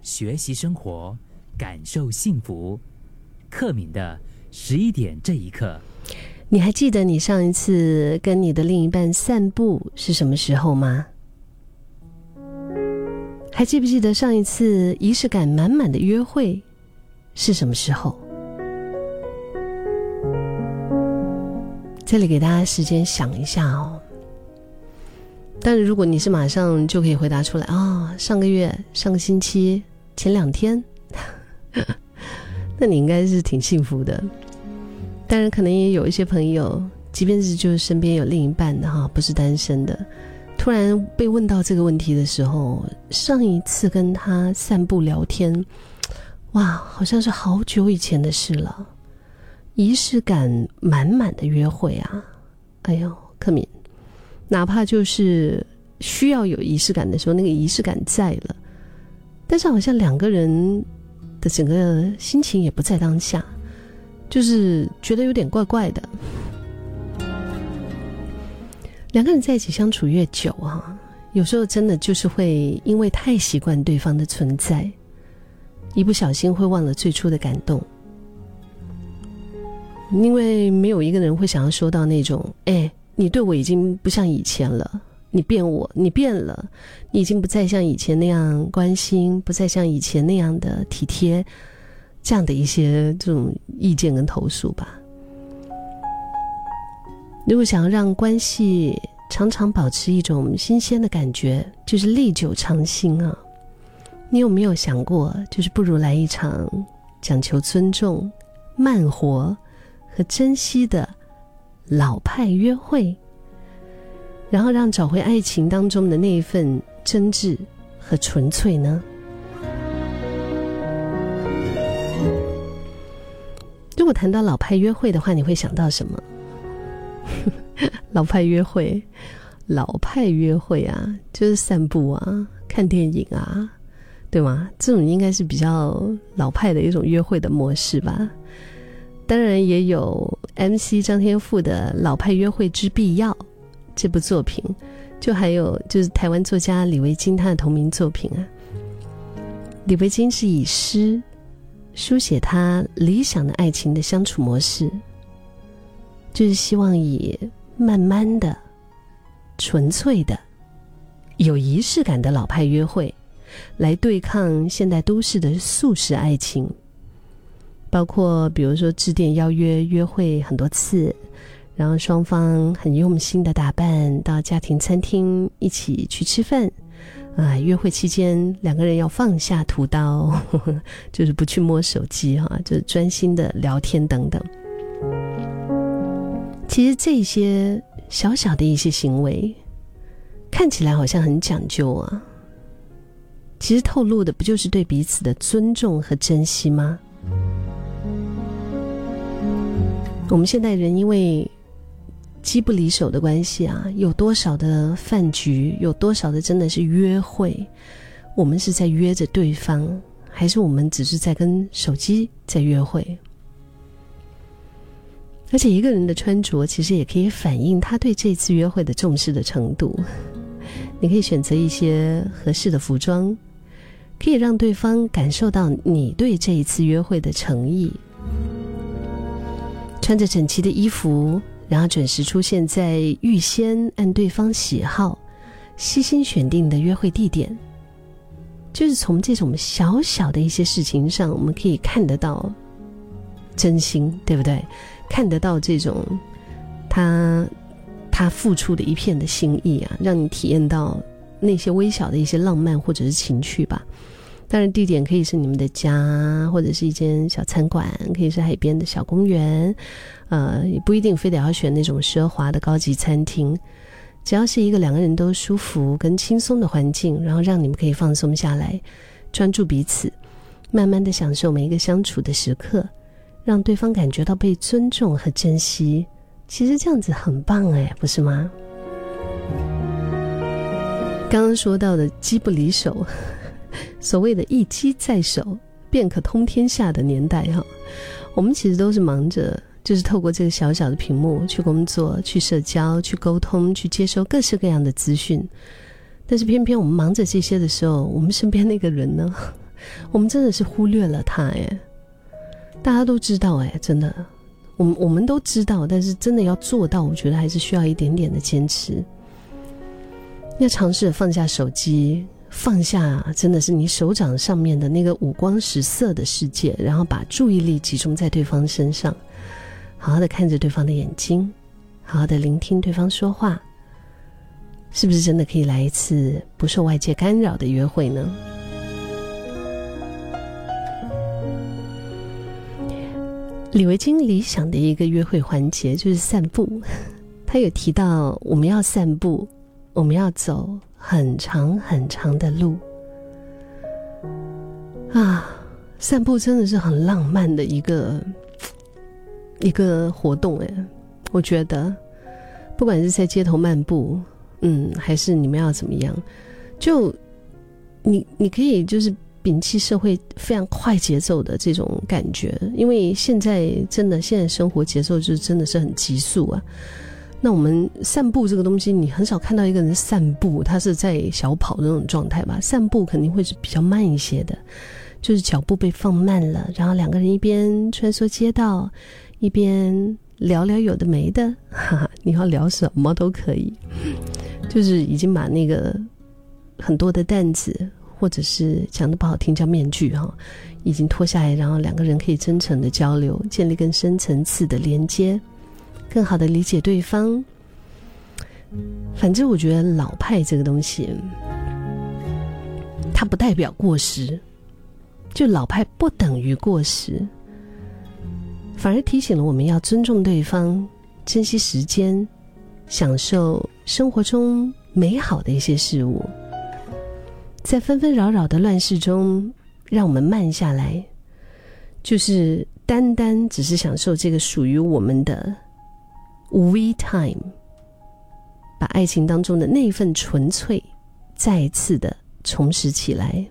学习生活，感受幸福。克敏的十一点这一刻，你还记得你上一次跟你的另一半散步是什么时候吗？还记不记得上一次仪式感满满的约会是什么时候？这里给大家时间想一下哦。但是如果你是马上就可以回答出来啊，上个月、上个星期、前两天，那你应该是挺幸福的。当然，可能也有一些朋友，即便是就是身边有另一半的哈，不是单身的，突然被问到这个问题的时候，上一次跟他散步聊天，哇，好像是好久以前的事了。仪式感满满的约会啊，哎呦，克敏。哪怕就是需要有仪式感的时候，那个仪式感在了，但是好像两个人的整个心情也不在当下，就是觉得有点怪怪的。两个人在一起相处越久啊，有时候真的就是会因为太习惯对方的存在，一不小心会忘了最初的感动。因为没有一个人会想要说到那种，哎。你对我已经不像以前了，你变我，你变了，你已经不再像以前那样关心，不再像以前那样的体贴，这样的一些这种意见跟投诉吧。如果想要让关系常常保持一种新鲜的感觉，就是历久常新啊。你有没有想过，就是不如来一场讲求尊重、慢活和珍惜的？老派约会，然后让找回爱情当中的那一份真挚和纯粹呢？如果谈到老派约会的话，你会想到什么？老派约会，老派约会啊，就是散步啊，看电影啊，对吗？这种应该是比较老派的一种约会的模式吧。当然也有 MC 张天赋的《老派约会之必要》这部作品，就还有就是台湾作家李维京他的同名作品啊。李维京是以诗书写他理想的爱情的相处模式，就是希望以慢慢的、纯粹的、有仪式感的老派约会，来对抗现代都市的速食爱情。包括比如说致电邀约约会很多次，然后双方很用心的打扮到家庭餐厅一起去吃饭，啊，约会期间两个人要放下屠刀，就是不去摸手机哈，就是专心的聊天等等。其实这些小小的一些行为，看起来好像很讲究啊，其实透露的不就是对彼此的尊重和珍惜吗？我们现代人因为机不离手的关系啊，有多少的饭局，有多少的真的是约会？我们是在约着对方，还是我们只是在跟手机在约会？而且一个人的穿着其实也可以反映他对这次约会的重视的程度。你可以选择一些合适的服装，可以让对方感受到你对这一次约会的诚意。穿着整齐的衣服，然后准时出现在预先按对方喜好、悉心选定的约会地点，就是从这种小小的一些事情上，我们可以看得到真心，对不对？看得到这种他他付出的一片的心意啊，让你体验到那些微小的一些浪漫或者是情趣吧。当然，地点可以是你们的家，或者是一间小餐馆，可以是海边的小公园，呃，也不一定非得要选那种奢华的高级餐厅，只要是一个两个人都舒服跟轻松的环境，然后让你们可以放松下来，专注彼此，慢慢的享受每一个相处的时刻，让对方感觉到被尊重和珍惜。其实这样子很棒哎，不是吗？刚刚说到的机不离手。所谓的一机在手便可通天下的年代哈，我们其实都是忙着，就是透过这个小小的屏幕去工作、去社交、去沟通、去接收各式各样的资讯。但是偏偏我们忙着这些的时候，我们身边那个人呢，我们真的是忽略了他哎。大家都知道哎，真的，我们我们都知道，但是真的要做到，我觉得还是需要一点点的坚持。要尝试放下手机，放下真的是你手掌上面的那个五光十色的世界，然后把注意力集中在对方身上，好好的看着对方的眼睛，好好的聆听对方说话，是不是真的可以来一次不受外界干扰的约会呢？李维京理想的一个约会环节就是散步，他有提到我们要散步。我们要走很长很长的路啊！散步真的是很浪漫的一个一个活动哎，我觉得，不管是在街头漫步，嗯，还是你们要怎么样，就你你可以就是摒弃社会非常快节奏的这种感觉，因为现在真的现在生活节奏就真的是很急速啊。那我们散步这个东西，你很少看到一个人散步，他是在小跑的那种状态吧？散步肯定会是比较慢一些的，就是脚步被放慢了，然后两个人一边穿梭街道，一边聊聊有的没的，哈哈，你要聊什么都可以，就是已经把那个很多的担子，或者是讲的不好听叫面具哈，已经脱下来，然后两个人可以真诚的交流，建立更深层次的连接。更好的理解对方。反正我觉得老派这个东西，它不代表过时，就老派不等于过时，反而提醒了我们要尊重对方，珍惜时间，享受生活中美好的一些事物。在纷纷扰扰的乱世中，让我们慢下来，就是单单只是享受这个属于我们的。We time，把爱情当中的那份纯粹再次的重拾起来。